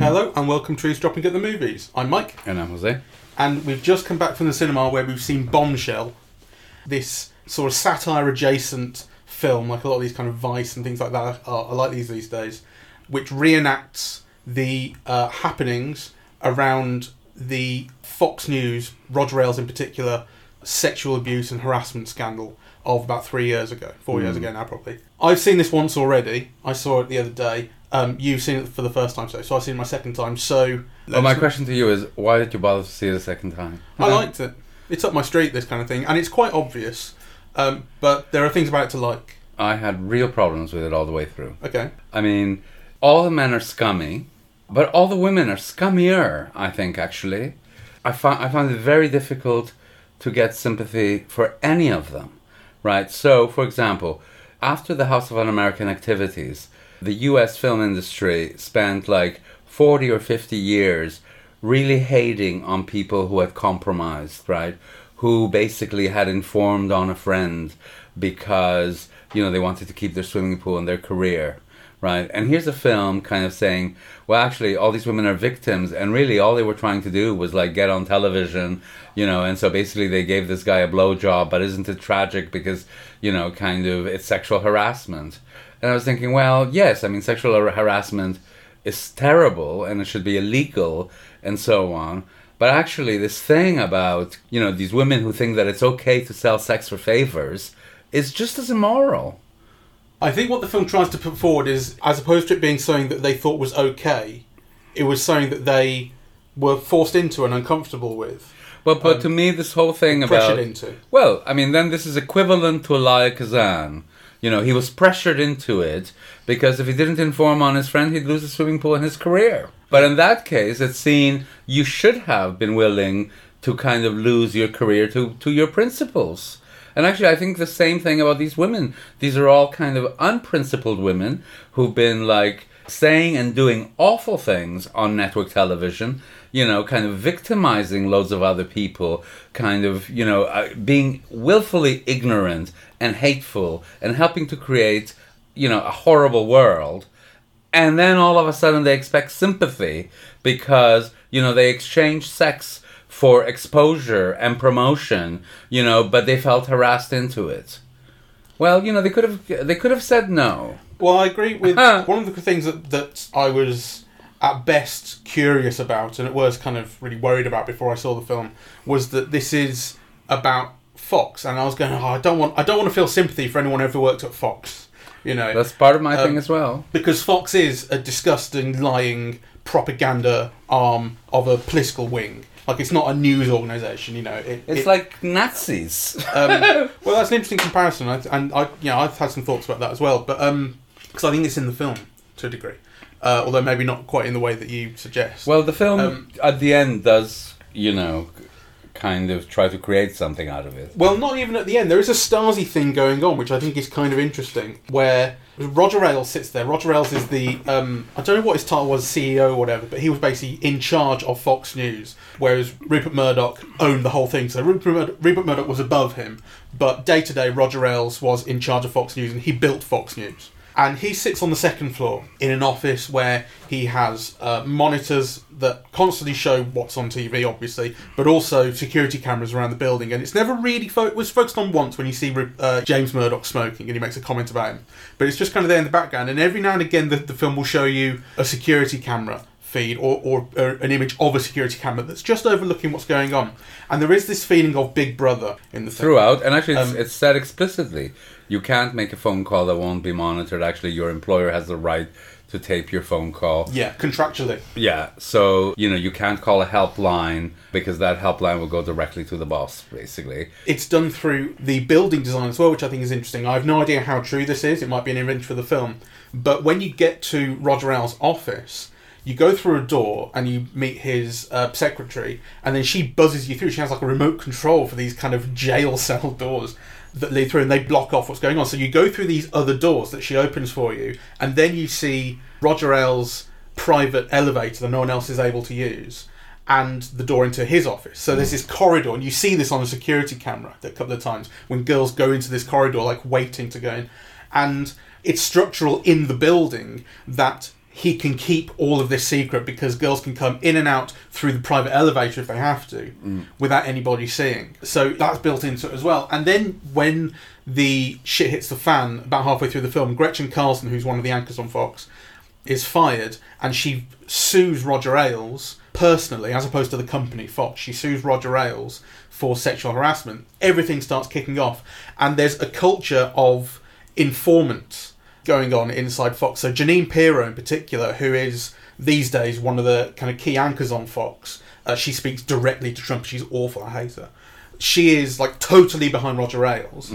Hello and welcome to Dropping at the Movies. I'm Mike, And I'm Jose. and we've just come back from the cinema where we've seen Bombshell, this sort of satire adjacent film, like a lot of these kind of Vice and things like that are, are like these these days, which reenacts the uh, happenings around the Fox News, Roger Ailes in particular, sexual abuse and harassment scandal of about three years ago, four years ago now probably. I've seen this once already. I saw it the other day. Um, you've seen it for the first time, so so I've seen it my second time. So Well, my question to you is, why did you bother to see it a second time? I liked it. It's up my street, this kind of thing, and it's quite obvious. Um, but there are things about it to like. I had real problems with it all the way through. Okay. I mean, all the men are scummy, but all the women are scummier. I think actually, I find I find it very difficult to get sympathy for any of them. Right. So, for example, after the House of Un-American Activities, the U.S. film industry spent like forty or fifty years really hating on people who had compromised. Right. Who basically had informed on a friend because you know they wanted to keep their swimming pool and their career right? And here's a film kind of saying, well, actually, all these women are victims, and really, all they were trying to do was like get on television, you know. And so basically, they gave this guy a blowjob, but isn't it tragic because you know, kind of, it's sexual harassment? And I was thinking, well, yes, I mean, sexual har- harassment is terrible, and it should be illegal, and so on. But actually, this thing about you know these women who think that it's okay to sell sex for favors is just as immoral. I think what the film tries to put forward is, as opposed to it being something that they thought was okay, it was something that they were forced into and uncomfortable with, Well, but to um, me, this whole thing about into. Well, I mean, then this is equivalent to Elia Kazan. You know, he was pressured into it because if he didn't inform on his friend, he'd lose his swimming pool and his career. But in that case, it's seen you should have been willing to kind of lose your career to, to your principles. And actually, I think the same thing about these women. These are all kind of unprincipled women who've been like saying and doing awful things on network television, you know, kind of victimizing loads of other people, kind of, you know, uh, being willfully ignorant and hateful and helping to create, you know, a horrible world. And then all of a sudden they expect sympathy because, you know, they exchange sex for exposure and promotion, you know, but they felt harassed into it. Well, you know, they could have they could have said no. Well, I agree with one of the things that, that I was at best curious about and at worst kind of really worried about before I saw the film was that this is about Fox, and I was going, oh, I don't want, I don't want to feel sympathy for anyone who ever worked at Fox, you know, That's part of my Um, thing as well. because Fox is a disgusting, lying propaganda arm of a political wing. Like it's not a news organisation, you know. It, It's it- like Nazis. um, well, that's an interesting comparison, I, and I, you know, I've had some thoughts about that as well. But because I think it's in the film to a degree, uh, although maybe not quite in the way that you suggest. Well, the film Um, at the end does, you know, kind of try to create something out of it. Well, not even at the end. There is a Stasi thing going on, which I think is kind of interesting, where Roger Ailes sits there. Roger Ailes is the, um, I don't know what his title was, CEO or whatever, but he was basically in charge of Fox News, whereas Rupert Murdoch owned the whole thing. So Rupert, Rupert Murdoch was above him, but day to day, Roger Ailes was in charge of Fox News, and he built Fox News. And he sits on the second floor in an office where he has uh, monitors that constantly show what's on TV, obviously, but also security cameras around the building. And it's never really fo- was focused on once when you see uh, James Murdoch smoking, and he makes a comment about him. But it's just kind of there in the background. And every now and again, the, the film will show you a security camera feed or, or, or an image of a security camera that's just overlooking what's going on. And there is this feeling of Big Brother in the film. Throughout, and actually, it's, Um, it's said explicitly you can't make a phone call that won't be monitored. Actually, your employer has the right to tape your phone call. Yeah, contractually. Yeah, so, you know, you can't call a helpline because that helpline will go directly to the boss, basically. it's done through the building design as well, which I think is interesting. I have no idea how true this is. It might be an invention for the film. But when you get to Roger Ailes' office, you go through a door and you meet his uh, secretary, and then she buzzes you through. She has like a remote control for these kind of jail cell doors that lead through, and they block off what's going on. So you go through these other doors that she opens for you, and then you see Roger Ailes' private elevator that no one else is able to use. and the door into his office. So there's this corridor, and you see this on a security camera a couple of times when girls go into this corridor, like waiting to go in. And it's structural in the building that he can keep all of this secret because girls can come in and out through the private elevator if they have to without anybody seeing. So that's built into it as well. And then when the shit hits the fan about halfway through the film, Gretchen Carlson, who's one of the anchors on Fox, is fired and she sues Roger Ailes personally as opposed to the company Fox. She sues Roger Ailes for sexual harassment. Everything starts kicking off and there's a culture of informants going on inside Fox. So Jeanine Pirro in particular, who is these days one of the kind of key anchors on Fox, uh, she speaks directly to Trump. She's awful. I hate her. She is like totally behind Roger Ailes,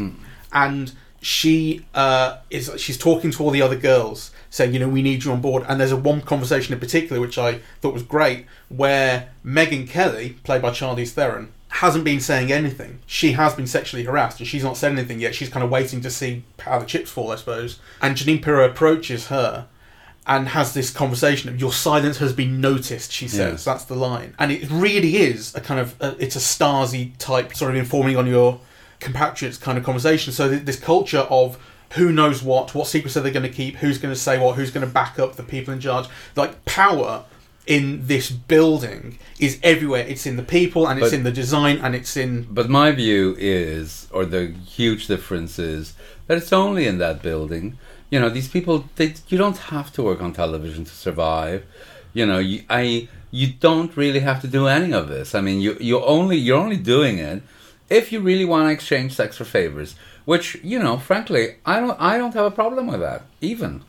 and she uh, is she's talking to all the other girls, saying, you know, we need you on board. And there's a one conversation in particular which I thought was great, where Megyn Kelly, played by Charlize Theron, hasn't been saying anything. She has been sexually harassed, and she's not said anything yet. She's kind of waiting to see how the chips fall, I suppose. And Jeanine Pirro approaches her and has this conversation of your silence has been noticed she says Yes. that's the line and it really is a kind of a, it's a stasi type sort of informing on your compatriots kind of conversation so th- this culture of who knows what what secrets are they going to keep who's going to say what who's going to back up the people in charge like power in this building is everywhere it's in the people and it's But- in the design and it's in But my view is, or the huge difference is, that it's only in that building. You know, these people, they, you don't have to work on television to survive. You know, you, I, you don't really have to do any of this. I mean, you, you only, you're only doing it if you really want to exchange sex for favors. Which, you know, frankly, I don't, I don't have a problem with that, even.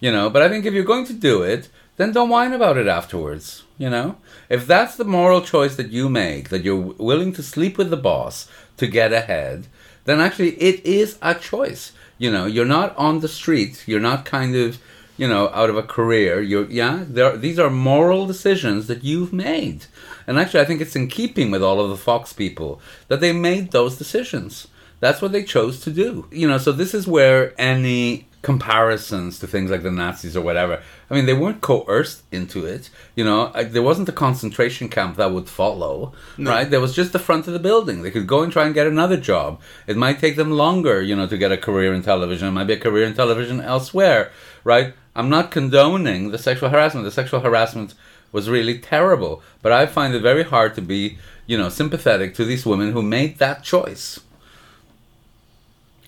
You know, but I think if you're going to do it, then don't whine about it afterwards. You know, if that's the moral choice that you make, that you're willing to sleep with the boss to get ahead, then actually it is a choice. You know, you're not on the street. You're not kind of, you know, out of a career. You're yeah. There, these are moral decisions that you've made, and actually, I think it's in keeping with all of the Fox people that they made those decisions. That's what they chose to do. You know, so this is where any comparisons to things like the Nazis or whatever. I mean, they weren't coerced into it. You know, like, there wasn't a concentration camp that would follow, right? There was just the front of the building. They could go and try and get another job. It might take them longer, you know, to get a career in television. It might be a career in television elsewhere, right? I'm not condoning the sexual harassment. The sexual harassment was really terrible, but I find it very hard to be, you know, sympathetic to these women who made that choice.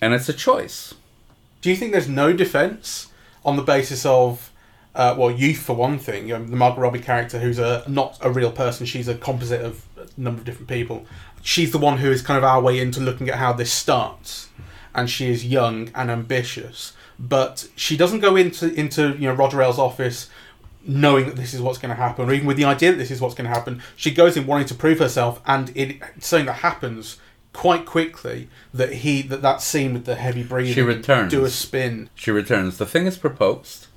And it's a choice. Do you think there's no defence on the basis of, uh, well, youth for one thing? You know, the Margot Robbie character, who's a not a real person, she's a composite of a number of different people. She's the one who is kind of our way into looking at how this starts, and she is young and ambitious, but she doesn't go into into you know Roger Ailes' office knowing that this is what's going to happen, or even with the idea that this is what's going to happen. She goes in wanting to prove herself, and it, it's something that happens quite quickly that he that that scene with the heavy breathing She returns. do a spin She returns. The thing is proposed,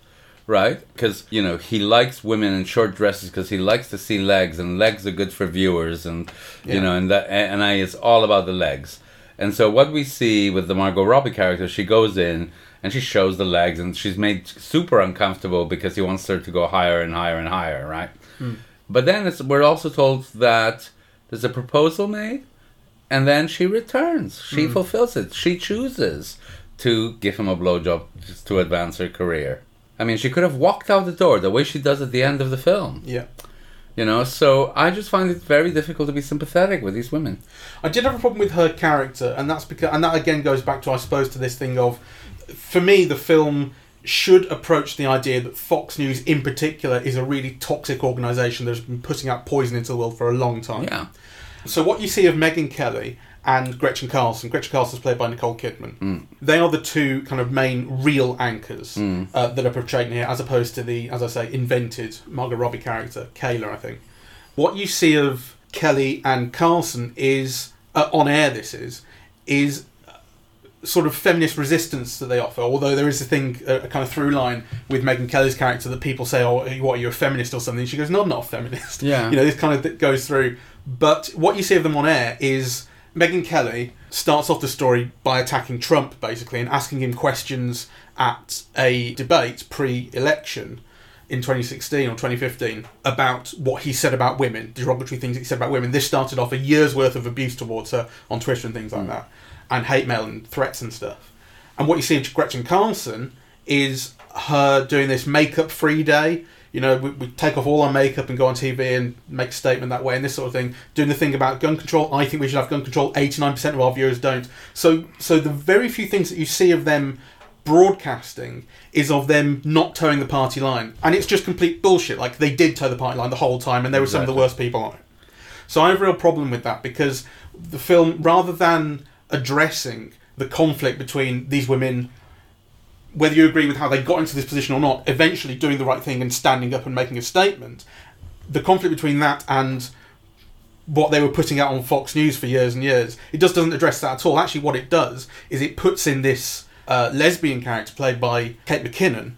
right? Because you know he likes women in short dresses because he likes to see legs, and legs are good for viewers, and Yeah. you know, and that and I is all about the legs. And so what we see with the Margot Robbie character, she goes in and she shows the legs, and she's made super uncomfortable because he wants her to go higher and higher and higher, right? Hmm. But then it's, we're also told that there's a proposal made, and then she returns. She hmm. fulfills it. She chooses to give him a blowjob just to advance her career. I mean, she could have walked out the door the way she does at the end of the film. yeah You know, so I just find it very difficult to be sympathetic with these women. I did have a problem with her character, and that's because, and that again goes back to, I suppose, to this thing of, for me, the film should approach the idea that Fox News, in particular, is a really toxic organisation that's been putting out poison into the world for a long time. Yeah. So what you see of Megyn Kelly and Gretchen Carlson, Gretchen Carlson is played by Nicole Kidman. They are the two kind of main real anchors uh, that are portrayed here, as opposed to the, as I say, invented Margot Robbie character, Kayla, I think. What you see of Kelly and Carlson is, uh, on air this is, is uh, sort of feminist resistance that they offer. Although there is a thing, a, a kind of through line with Megyn Kelly's character that people say, "Oh, what are you a feminist or something?" She goes, "No, I'm not a feminist." Yeah. you know, this kind of goes through. But what you see of them on air is Megyn Kelly starts off the story by attacking Trump basically and asking him questions at a debate pre-election in 2016 or 2015 about what he said about women, derogatory things he said about women. This started off a year's worth of abuse towards her on Twitter and things like hmm. that, and hate mail and threats and stuff. And what you see of Gretchen Carlson is her doing this makeup free day. You know, we, we take off all our makeup and go on TV and make a statement that way and this sort of thing. Doing the thing about gun control. I think we should have gun control. 89% of our viewers don't. So, so the very few things that you see of them broadcasting is of them not toeing the party line. And it's just complete bullshit. Like, they did toe the party line the whole time and they were some of the worst people on it. So I have a real problem with that because the film, rather than addressing the conflict between these women, whether you agree with how they got into this position or not, eventually doing the right thing and standing up and making a statement, the conflict between that and what they were putting out on Fox News for years and years, it just doesn't address that at all. Actually, what it does is it puts in this uh, lesbian character played by Kate McKinnon,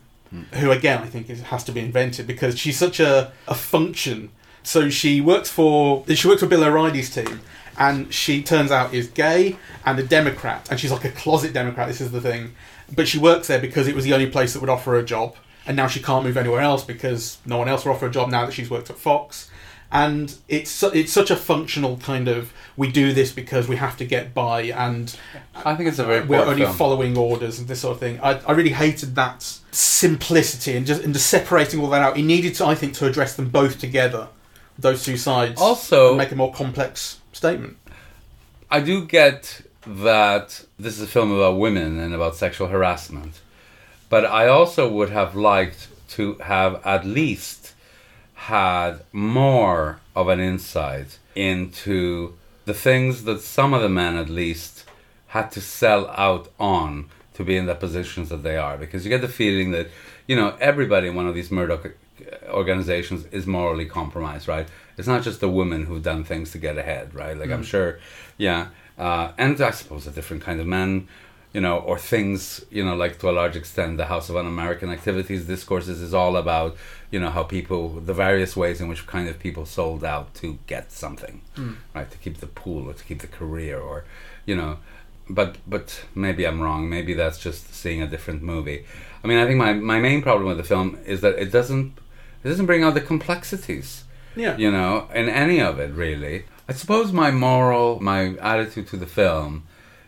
who again I think is, has to be invented because she's such a, a function. So she works for she works for Bill O'Reilly's team, and she turns out is gay and a Democrat, and she's like a closet Democrat. This is the thing, but she works there because it was the only place that would offer her a job, and now she can't move anywhere else because no one else will offer a job now that she's worked at Fox. And it's su- it's such a functional kind of we do this because we have to get by and I think it's a very uh, we're poor only film. following orders and this sort of thing. I, I really hated that simplicity and just and just separating all that out. He needed to, I think, to address them both together, those two sides, Also- and make a more complex statement. I do get that this is a film about women and about sexual harassment, but I also would have liked to have at least had more of an insight into the things that some of the men at least had to sell out on to be in the positions that they are. Because you get the feeling that you know everybody in one of these Murdoch organizations is morally compromised right? It's not just the women who've done things to get ahead right? Like i'm mm. sure yeah uh, and i suppose a different kind of man, you know or things you know like to a large extent the house of un-american activities discourses is all about you know how people the various ways in which kind of people sold out to get something right to keep the pool or to keep the career or you know but but maybe I'm wrong. Maybe that's just seeing a different movie. I mean, I think my, my main problem with the film is that it doesn't it doesn't bring out the complexities, Yeah, you know, in any of it really. I suppose my moral, my attitude to the film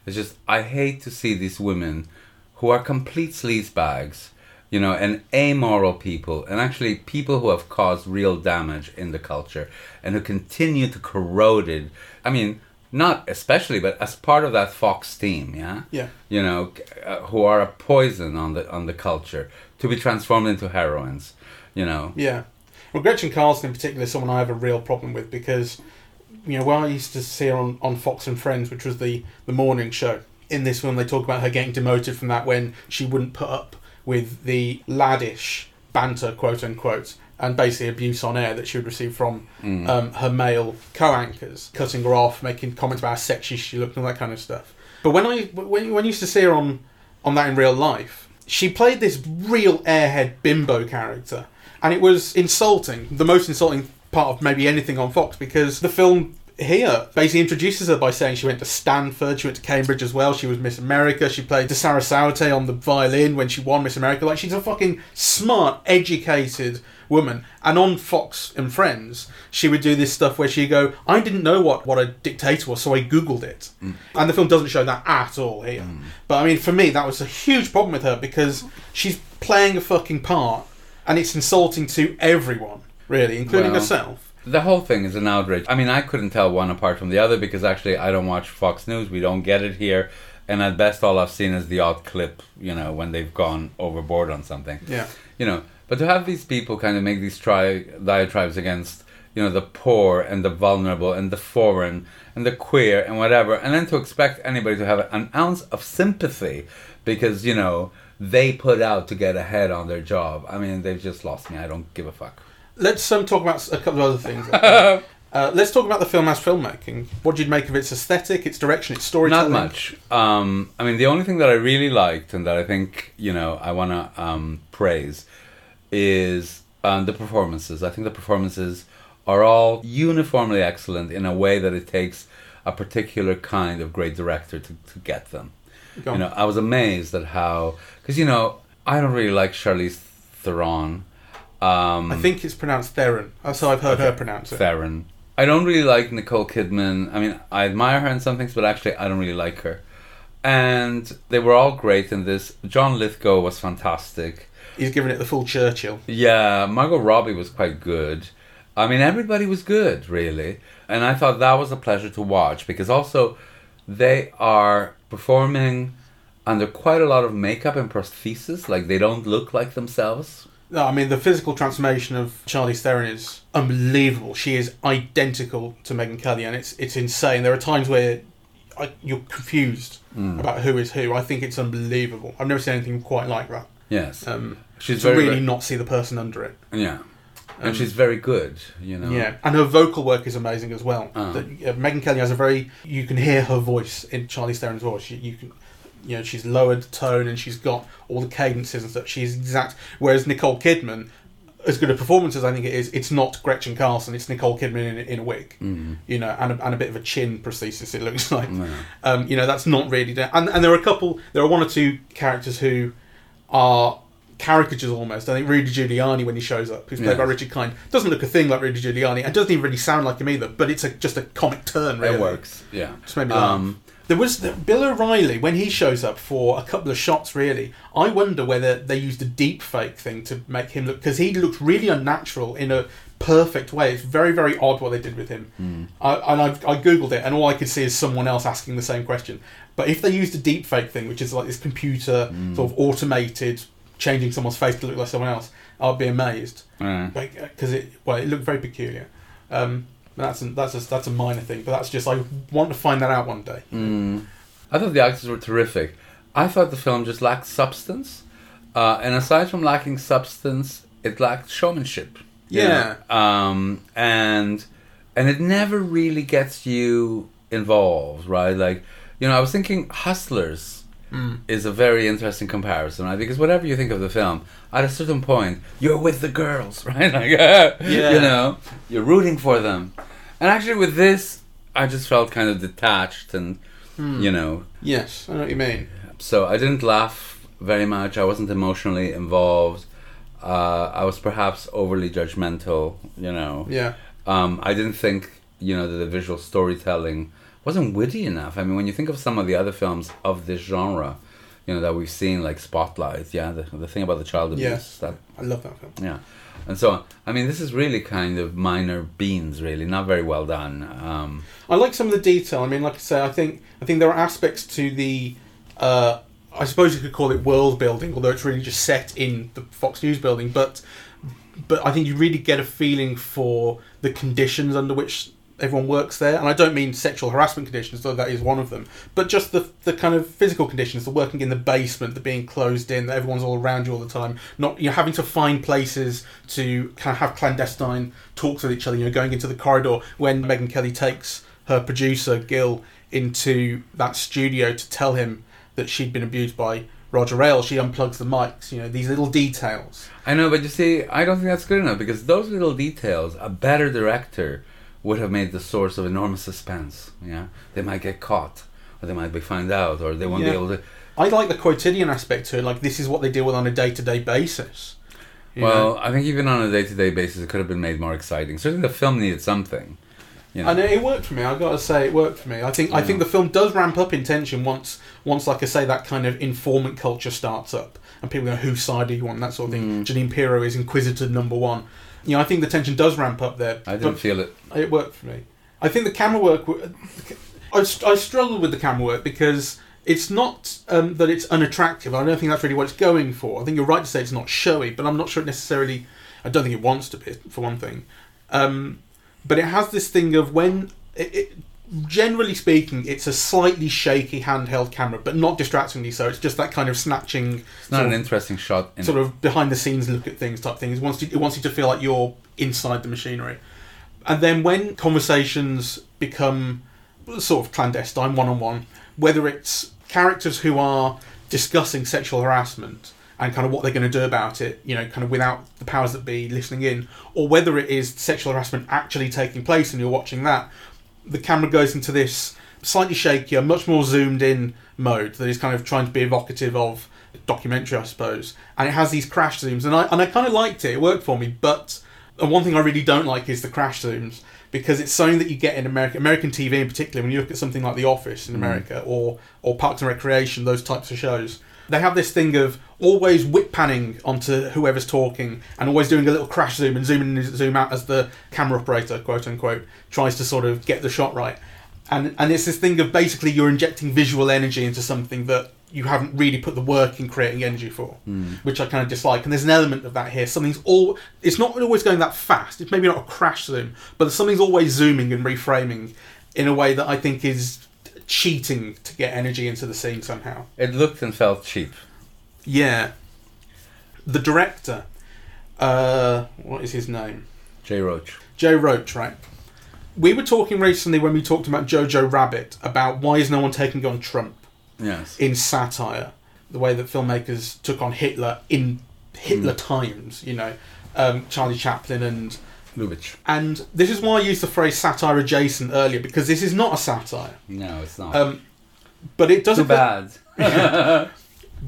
is just I hate to see these women who are complete sleazebags, you know, and amoral people, and actually people who have caused real damage in the culture and who continue to corrode it. I mean, not especially, but as part of that Fox team, yeah, yeah. you know, uh, who are a poison on the on the culture to be transformed into heroines, you know. Yeah. Well, Gretchen Carlson in particular is someone I have a real problem with because, you know, when I used to see her on, on Fox and Friends, which was the, the morning show, in this one they talk about her getting demoted from that when she wouldn't put up with the laddish banter, quote unquote, and basically abuse on air that she would receive from Mm. um, her male co-anchors, cutting her off, making comments about how sexy she looked, and all that kind of stuff. But when I when, when I used to see her on on that in real life, she played this real airhead bimbo character, and it was insulting. The most insulting part of maybe anything on Fox because the film here basically introduces her by saying she went to Stanford, she went to Cambridge as well, she was Miss America, she played to Sarasate on the violin when she won Miss America. Like she's a fucking smart, educated woman. And on Fox and Friends, she would do this stuff where she'd go, I didn't know what, what a dictator was, so I Googled it. Mm. And the film doesn't show that at all here. Mm. But I mean, for me, that was a huge problem with her because she's playing a fucking part and it's insulting to everyone, really, including Well, herself. The whole thing is an outrage. I mean, I couldn't tell one apart from the other because actually I don't watch Fox News. We don't get it here. And at best, all I've seen is the odd clip, you know, when they've gone overboard on something. Yeah. You know, but to have these people kind of make these tri- diatribes against, you know, the poor and the vulnerable and the foreign and the queer and whatever, and then to expect anybody to have an ounce of sympathy because, you know, they put out to get ahead on their job. I mean, they've just lost me. I don't give a fuck. Let's um, talk about a couple of other things. uh, let's talk about the film as filmmaking. What did you make of its aesthetic, its direction, its storytelling? Not much. Um, I mean, the only thing that I really liked and that I think you know I want to um, praise is um, the performances. I think the performances are all uniformly excellent in a way that it takes a particular kind of great director to, to get them. Go You know, I was amazed at how because you know I don't really like Charlize Theron. Um, I think it's pronounced Theron. That's how I've heard her pronounce it. Theron. I don't really like Nicole Kidman. I mean, I admire her in some things, but actually, I don't really like her. And they were all great in this. John Lithgow was fantastic. He's giving it the full Churchill. Yeah, Margot Robbie was quite good. I mean, everybody was good, really. And I thought that was a pleasure to watch because also they are performing under quite a lot of makeup and prosthesis. Like, they don't look like themselves. No, I mean the physical transformation of Charlie Theron is unbelievable. She is identical to Megyn Kelly, and it's it's insane. There are times where I, you're confused about who is who. I think it's unbelievable. I've never seen anything quite like that. Yes. Um, she's to very, really not see the person under it. Yeah. And Um, she's very good, you know. Yeah, and her vocal work is amazing as well. Ah. That uh, Megyn Kelly has a very you can hear her voice in Charlie Theron's voice. You, you can, you know, she's lowered the tone and she's got all the cadences and stuff. She's exact. Whereas Nicole Kidman, as good a performance as I think it is, it's not Gretchen Carlson. It's Nicole Kidman in, in a wig, Mhm. you know, and a, and a bit of a chin prosthesis. It looks like. Yeah. Um, you know, that's not really. And, and there are a couple, there are one or two characters who are caricatures almost. I think Rudy Giuliani, when he shows up, who's played Yes. by Richard Kind, doesn't look a thing like Rudy Giuliani and doesn't even really sound like him either, but it's a, just a comic turn, really. It works. Yeah. Just made me laugh. Um, There was the, Bill O'Reilly when he shows up for a couple of shots. Really, I wonder whether they used a deep fake thing to make him look because he looked really unnatural in a perfect way. It's very very odd what they did with him. Hmm. I, and I, I googled it, and all I could see is someone else asking the same question. But if they used a deep fake thing, which is like this computer Hmm. sort of automated changing someone's face to look like someone else, I'd be amazed uh, because it well it looked very peculiar. Um, that's a, that's a, that's a minor thing, but that's just I want to find that out one day. mm, I thought the actors were terrific. I thought the film just lacked substance. Uh, and aside from lacking substance, it lacked showmanship. Yeah. Um, and and it never really gets you involved, right? Like, you know, I was thinking Hustlers Mm. is a very interesting comparison, right? Because whatever you think of the film, at a certain point, you're with the girls, right? Like, you know, you're rooting for them. And actually, with this, I just felt kind of detached, and Hmm. you know, Yes, I know what you mean. so I didn't laugh very much. I wasn't emotionally involved. Uh, I was perhaps overly judgmental, you know. Yeah, Um, I didn't think, you know, that the visual storytelling wasn't witty enough. I mean, when you think of some of the other films of this genre, you know, that we've seen, like Spotlight, yeah, the, the thing about the child abuse, Yes. that, I love that film. yeah, and so on. I mean, this is really kind of minor beans, really, not very well done. Um, I like some of the detail. I mean, like I say, I think I think there are aspects to the. Uh, I suppose you could call it world building, although it's really just set in the Fox News building. But but I think you really get a feeling for the conditions under which everyone works there, and I don't mean sexual harassment conditions, though that is one of them, but just the the kind of physical conditions, the working in the basement, the being closed in, that everyone's all around you all the time, not you know having to find places to kind of have clandestine talks with each other. You know, going into the corridor when Megyn Kelly takes her producer Gil into that studio to tell him that she'd been abused by Roger Ailes. She unplugs the mics. You know, these little details. I know, but you see, I don't think that's good enough because those little details, a better director would have made the source of enormous suspense. Yeah, they might get caught, or they might be found out, or they won't Yeah. be able to. I like the quotidian aspect to it. Like this is what they deal with on a day to day basis. well, know? I think even on a day-to-day basis, it could have been made more exciting. Certainly, the film needed something. You know. And it worked for me. I've got to say, it worked for me. I think I think the film does ramp up in tension once once, like I say, that kind of informant culture starts up, and people go, "Whose side are you on?" That sort of thing. Mm. Jeanine Pirro is Inquisitor number one. You know, I think the tension does ramp up there. I didn't feel it. it worked for me. I think the camera work. I, I struggled with the camera work because it's not um, that it's unattractive. I don't think that's really what it's going for. I think you're right to say it's not showy, but I'm not sure it necessarily. I don't think it wants to be, for one thing. Um, but it has this thing of when. It, it, generally speaking, it's a slightly shaky handheld camera, but not distractingly so. It's just that kind of snatching. It's not an of- interesting shot. In sort of behind the scenes look at things type thing. It wants, to, it wants you to feel like you're inside the machinery. And then when conversations become sort of clandestine, one on one, whether it's characters who are discussing sexual harassment and kind of what they're going to do about it, you know, kind of without the powers that be listening in, or whether it is sexual harassment actually taking place and you're watching that, the camera goes into this slightly shakier, much more zoomed in mode that is kind of trying to be evocative of documentary, I suppose, and it has these crash zooms, and I and I kind of liked it. It worked for me, but the one thing I really don't like is the crash zooms because it's something that you get in American American TV in particular when you look at something like The Office in mm. America or or Parks and Recreation, those types of shows. They have this thing of always whip panning onto whoever's talking and always doing a little crash zoom and zoom in and zoom out as the camera operator, quote unquote, tries to sort of get the shot right. And and it's this thing of basically you're injecting visual energy into something that you haven't really put the work in creating energy for, hmm. which I kind of dislike. And there's an element of that here. Something's all. It's not always going that fast. It's maybe not a crash zoom, but something's always zooming and reframing in a way that I think is cheating to get energy into the scene somehow. It looked and felt cheap. Yeah. The director, uh, what is his name? Jay Roach. Joe Roach, right? We were talking recently when we talked about Jojo Rabbit about why is no one taking on Trump Yes. in satire, the way that filmmakers took on Hitler in Hitler Hmm. times, you know, um, Charlie Chaplin and Lubitsch. and this is why I used the phrase satire adjacent earlier because this is not a satire, No, it's not. um, but it does Too bad.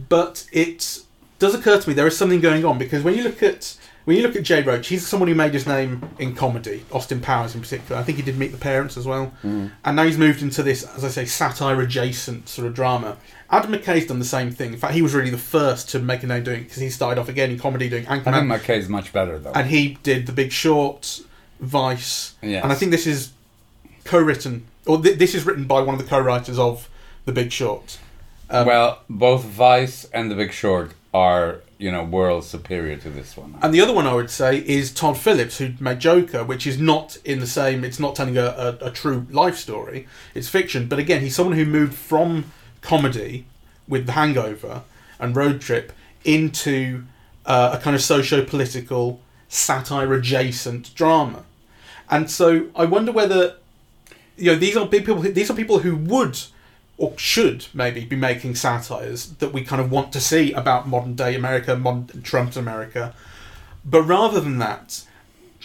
but it does occur to me there is something going on because when you look at when you look at Jay Roach, he's someone who made his name in comedy, Austin Powers in particular. I think he did Meet the Parents as well, and now he's moved into this, as I say, satire adjacent sort of drama. Adam McKay's done the same thing. In fact, he was really the first to make a name doing because he started off again in comedy doing Anchorman, McKay's much better though. and he did The Big Short, Vice, Yes. and I think this is co-written or th- this is written by one of the co-writers of The Big Short. Um, well, both Vice and The Big Short are, you know, worlds superior to this one. And the other one I would say is Todd Phillips, who made Joker, which is not in the same. It's not telling a, a, a true life story. It's fiction. But again, he's someone who moved from comedy with The Hangover and Road Trip into uh, a kind of socio-political satire adjacent drama. And so I wonder whether you know these are people. These are people who would or should maybe be making satires that we kind of want to see about modern day America, modern Trump's America. But rather than that,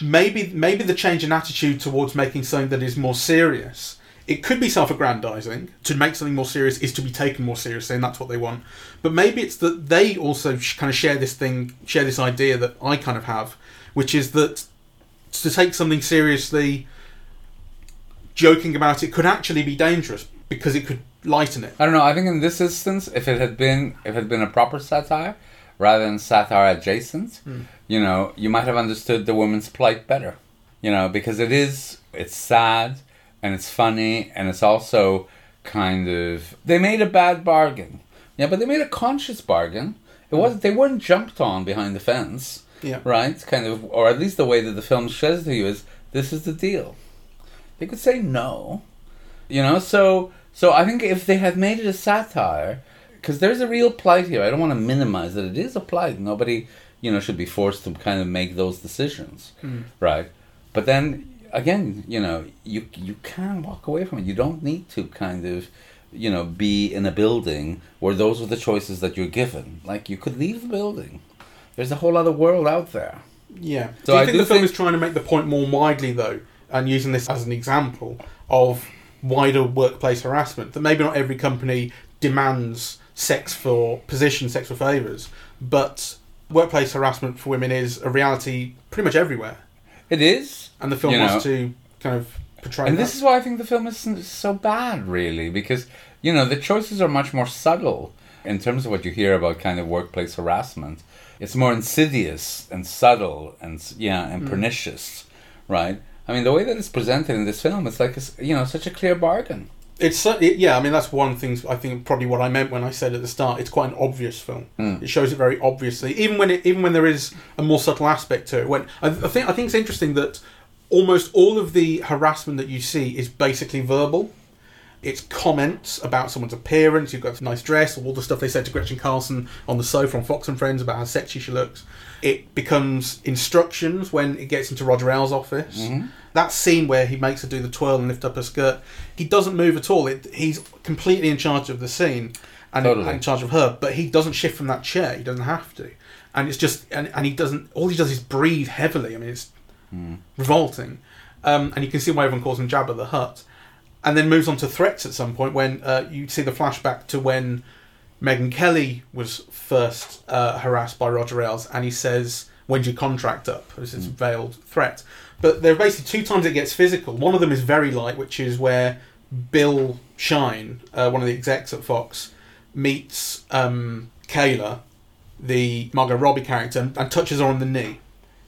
maybe maybe the change in attitude towards making something that is more serious. It could be self-aggrandizing. To make something more serious is to be taken more seriously, and that's what they want. But maybe it's that they also kind of share this thing, share this idea that I kind of have, which is that to take something seriously, joking about it could actually be dangerous because it could lighten it. I don't know. I think in this instance, if it had been if it had been a proper satire rather than satire adjacent, hmm. you know, you might have understood the woman's plight better. You know, because it is it's sad and it's funny and it's also kind of they made a bad bargain. Yeah, but they made a conscious bargain. It wasn't they weren't jumped on behind the fence. Yeah. Right? Kind of or at least the way that the film says to you is this is the deal. They could say no. You know, so so I think if they had made it a satire, because there's a real plight here. I don't want to minimize that it is a plight. Nobody, you know, should be forced to kind of make those decisions, hmm. right? But then again, you know, you you can walk away from it. You don't need to kind of, you know, be in a building where those are the choices that you're given. Like you could leave the building. There's a whole other world out there. Yeah. So do you I think the film think- is trying to make the point more widely, though, and using this as an example of wider workplace harassment? That maybe not every company demands sex for position, sex for favours, but workplace harassment for women is a reality pretty much everywhere, It is. and the film You wants know. to kind of portray And that. this is why I think the film isn't so bad, really, because you know the choices are much more subtle in terms of what you hear about kind of workplace harassment. It's more insidious and subtle and yeah and mm. pernicious, right? I mean, the way that it's presented in this film, it's like it's, you know such a clear bargain. It's it, yeah. I mean, that's one thing. I think probably what I meant when I said at the start. It's quite an obvious film. Mm. It shows it very obviously, even when it even when there is a more subtle aspect to it. When I, I think I think it's interesting that almost all of the harassment that you see is basically verbal. It's comments about someone's appearance. You've got a nice dress, all the stuff they said to Gretchen Carlson on the sofa on Fox and Friends about how sexy she looks. It becomes instructions when it gets into Roger Ailes' office. Mm-hmm. That scene where he makes her do the twirl and lift up her skirt, he doesn't move at all. It, he's completely in charge of the scene and Totally. in charge of her, but he doesn't shift from that chair. He doesn't have to, and it's just and, and he doesn't. All he does is breathe heavily. I mean, it's revolting, um, and you can see why everyone calls him Jabba the Hutt. And then moves on to threats at some point when uh, you see the flashback to when Megyn Kelly was first uh, harassed by Roger Ailes, and he says, "When's your contract up?" As this veiled threat. But there are basically two times it gets physical. One of them is very light, which is where Bill Shine, uh, one of the execs at Fox, meets um, Kayla, the Margot Robbie character, and, and touches her on the knee.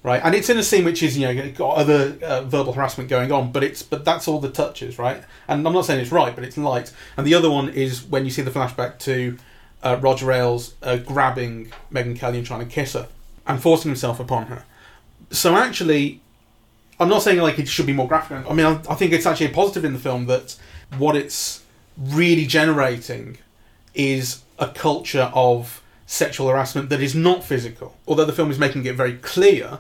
Right, and it's in a scene which is you know got other uh, verbal harassment going on, but it's but that's all the touches, right? And I'm not saying it's right, but it's light. And the other one is when you see the flashback to uh, Roger Ailes uh, grabbing Megyn Kelly and trying to kiss her and forcing himself upon her. So actually, I'm not saying like it should be more graphic. I mean, I, I think it's actually a positive in the film that what it's really generating is a culture of sexual harassment that is not physical. Although the film is making it very clear,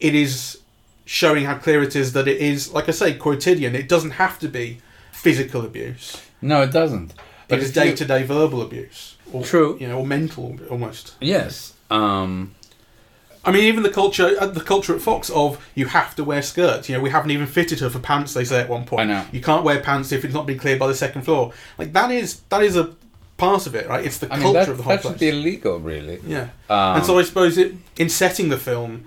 it is showing how clear it is that it is, like I say, quotidian. It doesn't have to be physical abuse. No, it doesn't. But it is day to day verbal abuse. Or, True. You know, or mental almost. Yes. Um, I mean, even the culture, uh, the culture at Fox of you have to wear skirts. You know, we haven't even fitted her for pants. They say at one point. I know. You can't wear pants if it's not been cleared by the second floor. Like that is that is a part of it, right? It's the I mean, culture that, of the whole that should be illegal, really. yeah. Um, and so I suppose it, in setting the film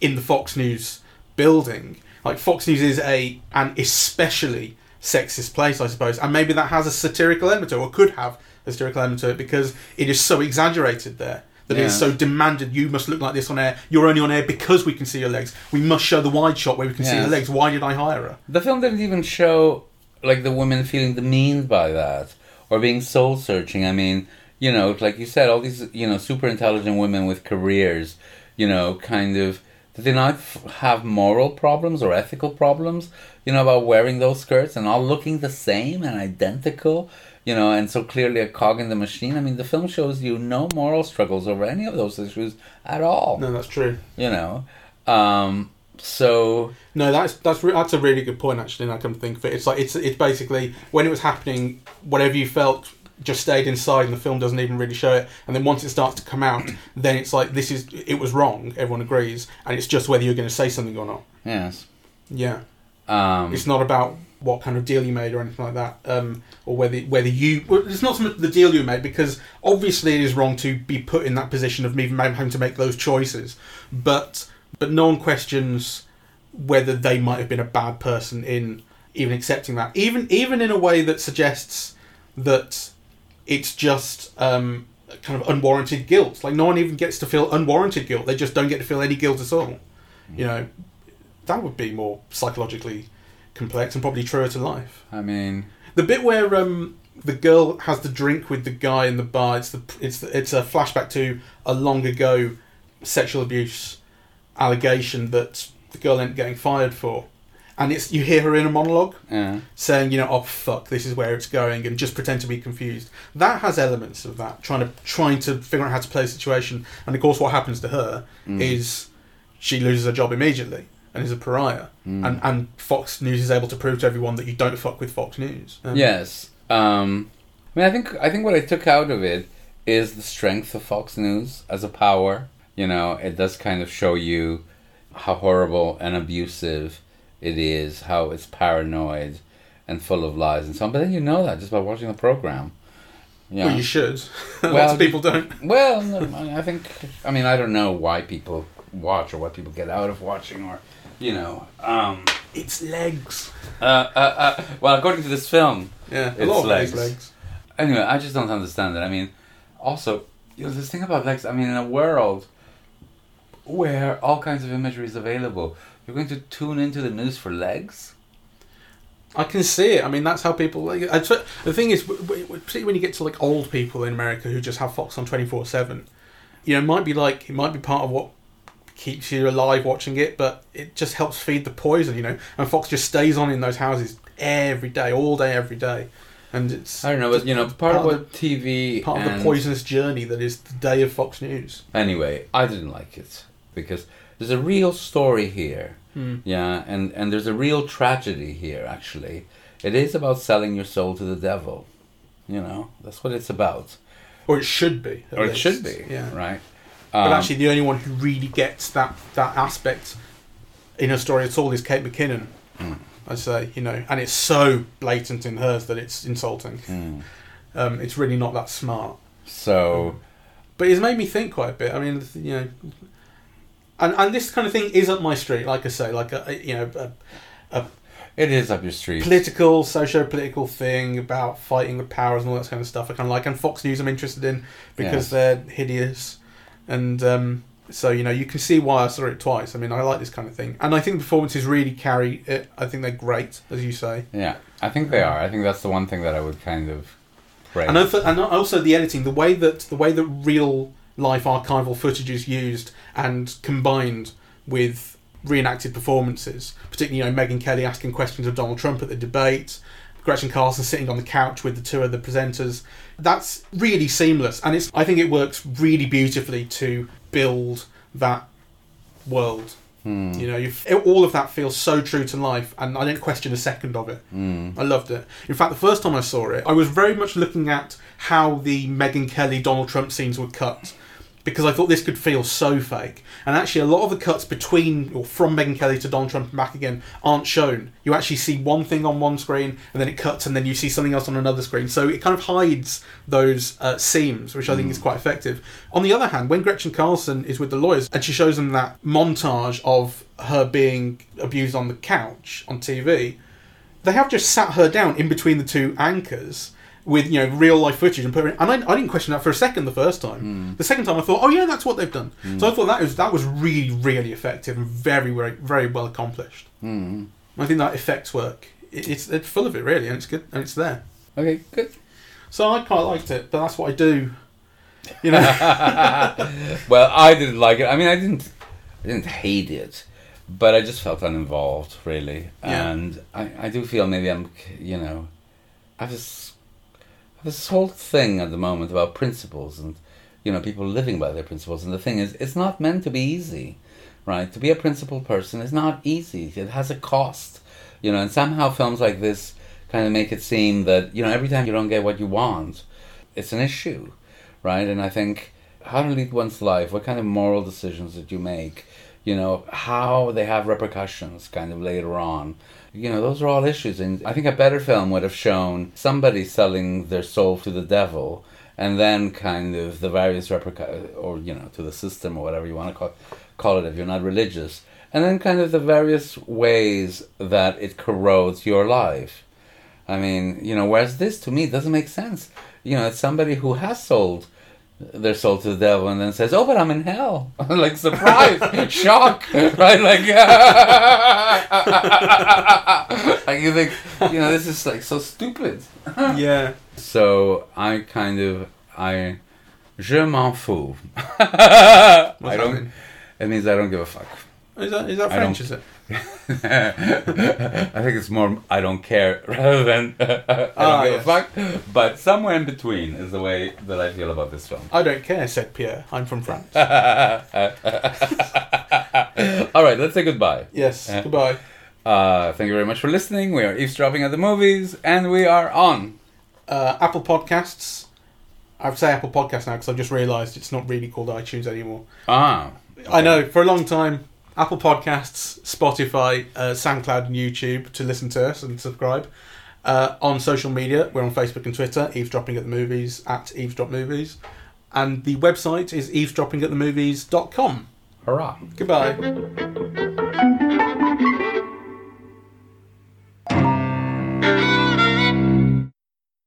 in the Fox News building, like Fox News is a an especially sexist place, I suppose, and maybe that has a satirical element to it, or could have a satirical element to it, because it is so exaggerated there. That it's so demanded. You must look like this on air. You're only on air because we can see your legs. We must show the wide shot where we can see your legs. Why did I hire her? The film didn't even show like the women feeling demeaned by that or being soul searching. I mean, you know, like you said, all these you know super intelligent women with careers, you know, kind of did they not f- have moral problems or ethical problems, you know, about wearing those skirts and all looking the same and identical, you know, and so clearly a cog in the machine. I mean, the film shows you no moral struggles over any of those issues at all, No, that's true. you know. Um, so No, that's that's re- that's a really good point. Actually, and I come to think of it, it's like it's it's basically when it was happening, whatever you felt just stayed inside, and the film doesn't even really show it. And then once it starts to come out, then it's like this is it was wrong. Everyone agrees, and it's just whether you're going to say something or not. yes. Yeah, Um, it's not about what kind of deal you made or anything like that, um, or whether whether you. Well, it's not so much the deal you made because obviously it is wrong to be put in that position of even having to make those choices, but but no one questions whether they might have been a bad person in even accepting that, even even in a way that suggests that it's just um, kind of unwarranted guilt. Like no one even gets to feel unwarranted guilt; they just don't get to feel any guilt at all. You know, that would be more psychologically complex and probably truer to life. I mean, The bit where um, the girl has the drink with the guy in the bar, it's the it's the, it's a flashback to a long ago sexual abuse allegation that the girl ended up getting fired for, and it's you hear her in a monologue yeah. saying, you know, oh fuck, this is where it's going, and just pretend to be confused. That has elements of that, trying to trying to figure out how to play a situation. And of course, what happens to her Mm. is she loses her job immediately and is a pariah. Mm. And and Fox News is able to prove to everyone that you don't fuck with Fox News. Um, Yes. Um, I mean, I think I think what I took out of it is the strength of Fox News as a power. You know, it does kind of show you how horrible and abusive it is, how it's paranoid and full of lies and so on. But then you know that just by watching the program. Yeah. Well, you should. Well, Lots of people don't. Well, no, I think. I mean, I don't know why people watch or what people get out of watching, or you know. Um, It's legs. uh, uh, uh, well, according to this film, Yeah, a It's lot legs. legs. legs. Anyway, I just don't understand it. I mean, also, you know, this thing about legs. I mean, in a world where all kinds of imagery is available, you're going to tune into the news for legs. I can see it. I mean, that's how people. Like, the thing is, particularly when you get to like old people in America who just have Fox on twenty four seven, you know, it might be like it might be part of what keeps you alive watching it, but it just helps feed the poison, you know. And Fox just stays on in those houses every day, all day, every day, and it's I don't know, but you know, part, of what TV part of the poisonous journey that is the day of Fox News. Anyway, I didn't like it because there's a real story here. Hmm. Yeah, and and there's a real tragedy here. Actually, it is about selling your soul to the devil. You know, that's what it's about, Or it should be. or it should be. Yeah. Right. But Um, actually, the only one who really gets that that aspect in her story at all is Kate McKinnon. Mm. I say, you know, and it's so blatant in hers that it's insulting. mm. Um, it's really not that smart. So But it's made me think quite a bit. I mean, you know, and and this kind of thing is up my street. Like I say, like a, a- you know, a, it is up your street. political, socio-political thing about fighting the powers and all that kind of stuff. I kind of like, and Fox News I'm interested in because they're hideous, and um, so you know you can see why I saw it twice. I mean, I like this kind of thing, and I think the performances really carry it. I think they're great, as you say, Yeah, I think they are. I think that's the one thing that I would kind of praise. and also, and also the editing, the way that the way that real life archival footage is used and combined with reenacted performances, particularly you know Megyn Kelly asking questions of Donald Trump at the debate, Gretchen Carlson sitting on the couch with the two other presenters. That's really seamless, and it's I think it works really beautifully to build that world. Hmm. You know, you all of that feels so true to life, and I didn't question a second of it. Hmm. I loved it. In fact, the first time I saw it, I was very much looking at how the Megyn Kelly Donald Trump scenes were cut because I thought this could feel so fake. And actually, a lot of the cuts between or from Megyn Kelly to Donald Trump and back again aren't shown. You actually see one thing on one screen, and then it cuts, and then you see something else on another screen. So it kind of hides those uh, seams, which I think is quite effective. On the other hand, when Gretchen Carlson is with the lawyers and she shows them that montage of her being abused on the couch on TV, they have just sat her down in between the two anchors with you know real life footage and put her in. And I, I didn't question that for a second the first time. The second time I thought, oh yeah, that's what they've done. So I thought that was that was really really effective and very very very well accomplished. Hmm. I think that effects work. It, it's it's full of it really, and it's good and it's there. Okay, good. So I quite liked it, but that's what I do. You know, Well, I didn't like it. I mean, I didn't, I didn't hate it, but I just felt uninvolved, really. Yeah. And I, I do feel maybe I'm, you know, I have this, whole thing at the moment about principles and, you know, people living by their principles. And the thing is, it's not meant to be easy, right? To be a principled person is not easy. It has a cost, you know. And somehow films like this kind of make it seem that you know every time you don't get what you want, it's an issue, right? And I think how to lead one's life, what kind of moral decisions that you make, you know, how they have repercussions kind of later on. You know, those are all issues. And I think a better film would have shown somebody selling their soul to the devil and then kind of the various repercussions, or, you know, to the system or whatever you want to call, call it if you're not religious. And then kind of the various ways that it corrodes your life. I mean, you know, whereas this to me doesn't make sense. You know, it's somebody who has sold their soul to the devil and then says, "Oh, but I'm in hell." like surprise, shock, right? Like, like you think, you know, this is like so stupid. yeah. So I kind of I je m'en fous. I don't. It means I don't give a fuck. Is that is that I French? Is it? I think it's more I don't care rather than I don't Ah, give yes. a fuck. But somewhere in between is the way that I feel about this film. I don't care," said Pierre. I'm from France. All right, let's say goodbye. yes. Uh, Goodbye. Uh, thank you very much for listening. We are eavesdropping at the movies, and we are on. Uh, Apple Podcasts. I say Apple Podcasts now because I've just realised it's not really called iTunes anymore. Ah, I know for a long time, Apple Podcasts, Spotify, uh, SoundCloud, and YouTube to listen to us and subscribe. Uh, on social media, we're on Facebook and Twitter, eavesdropping at the movies at eavesdrop movies, and the website is eavesdroppingatthemovies.com. hurrah! Goodbye.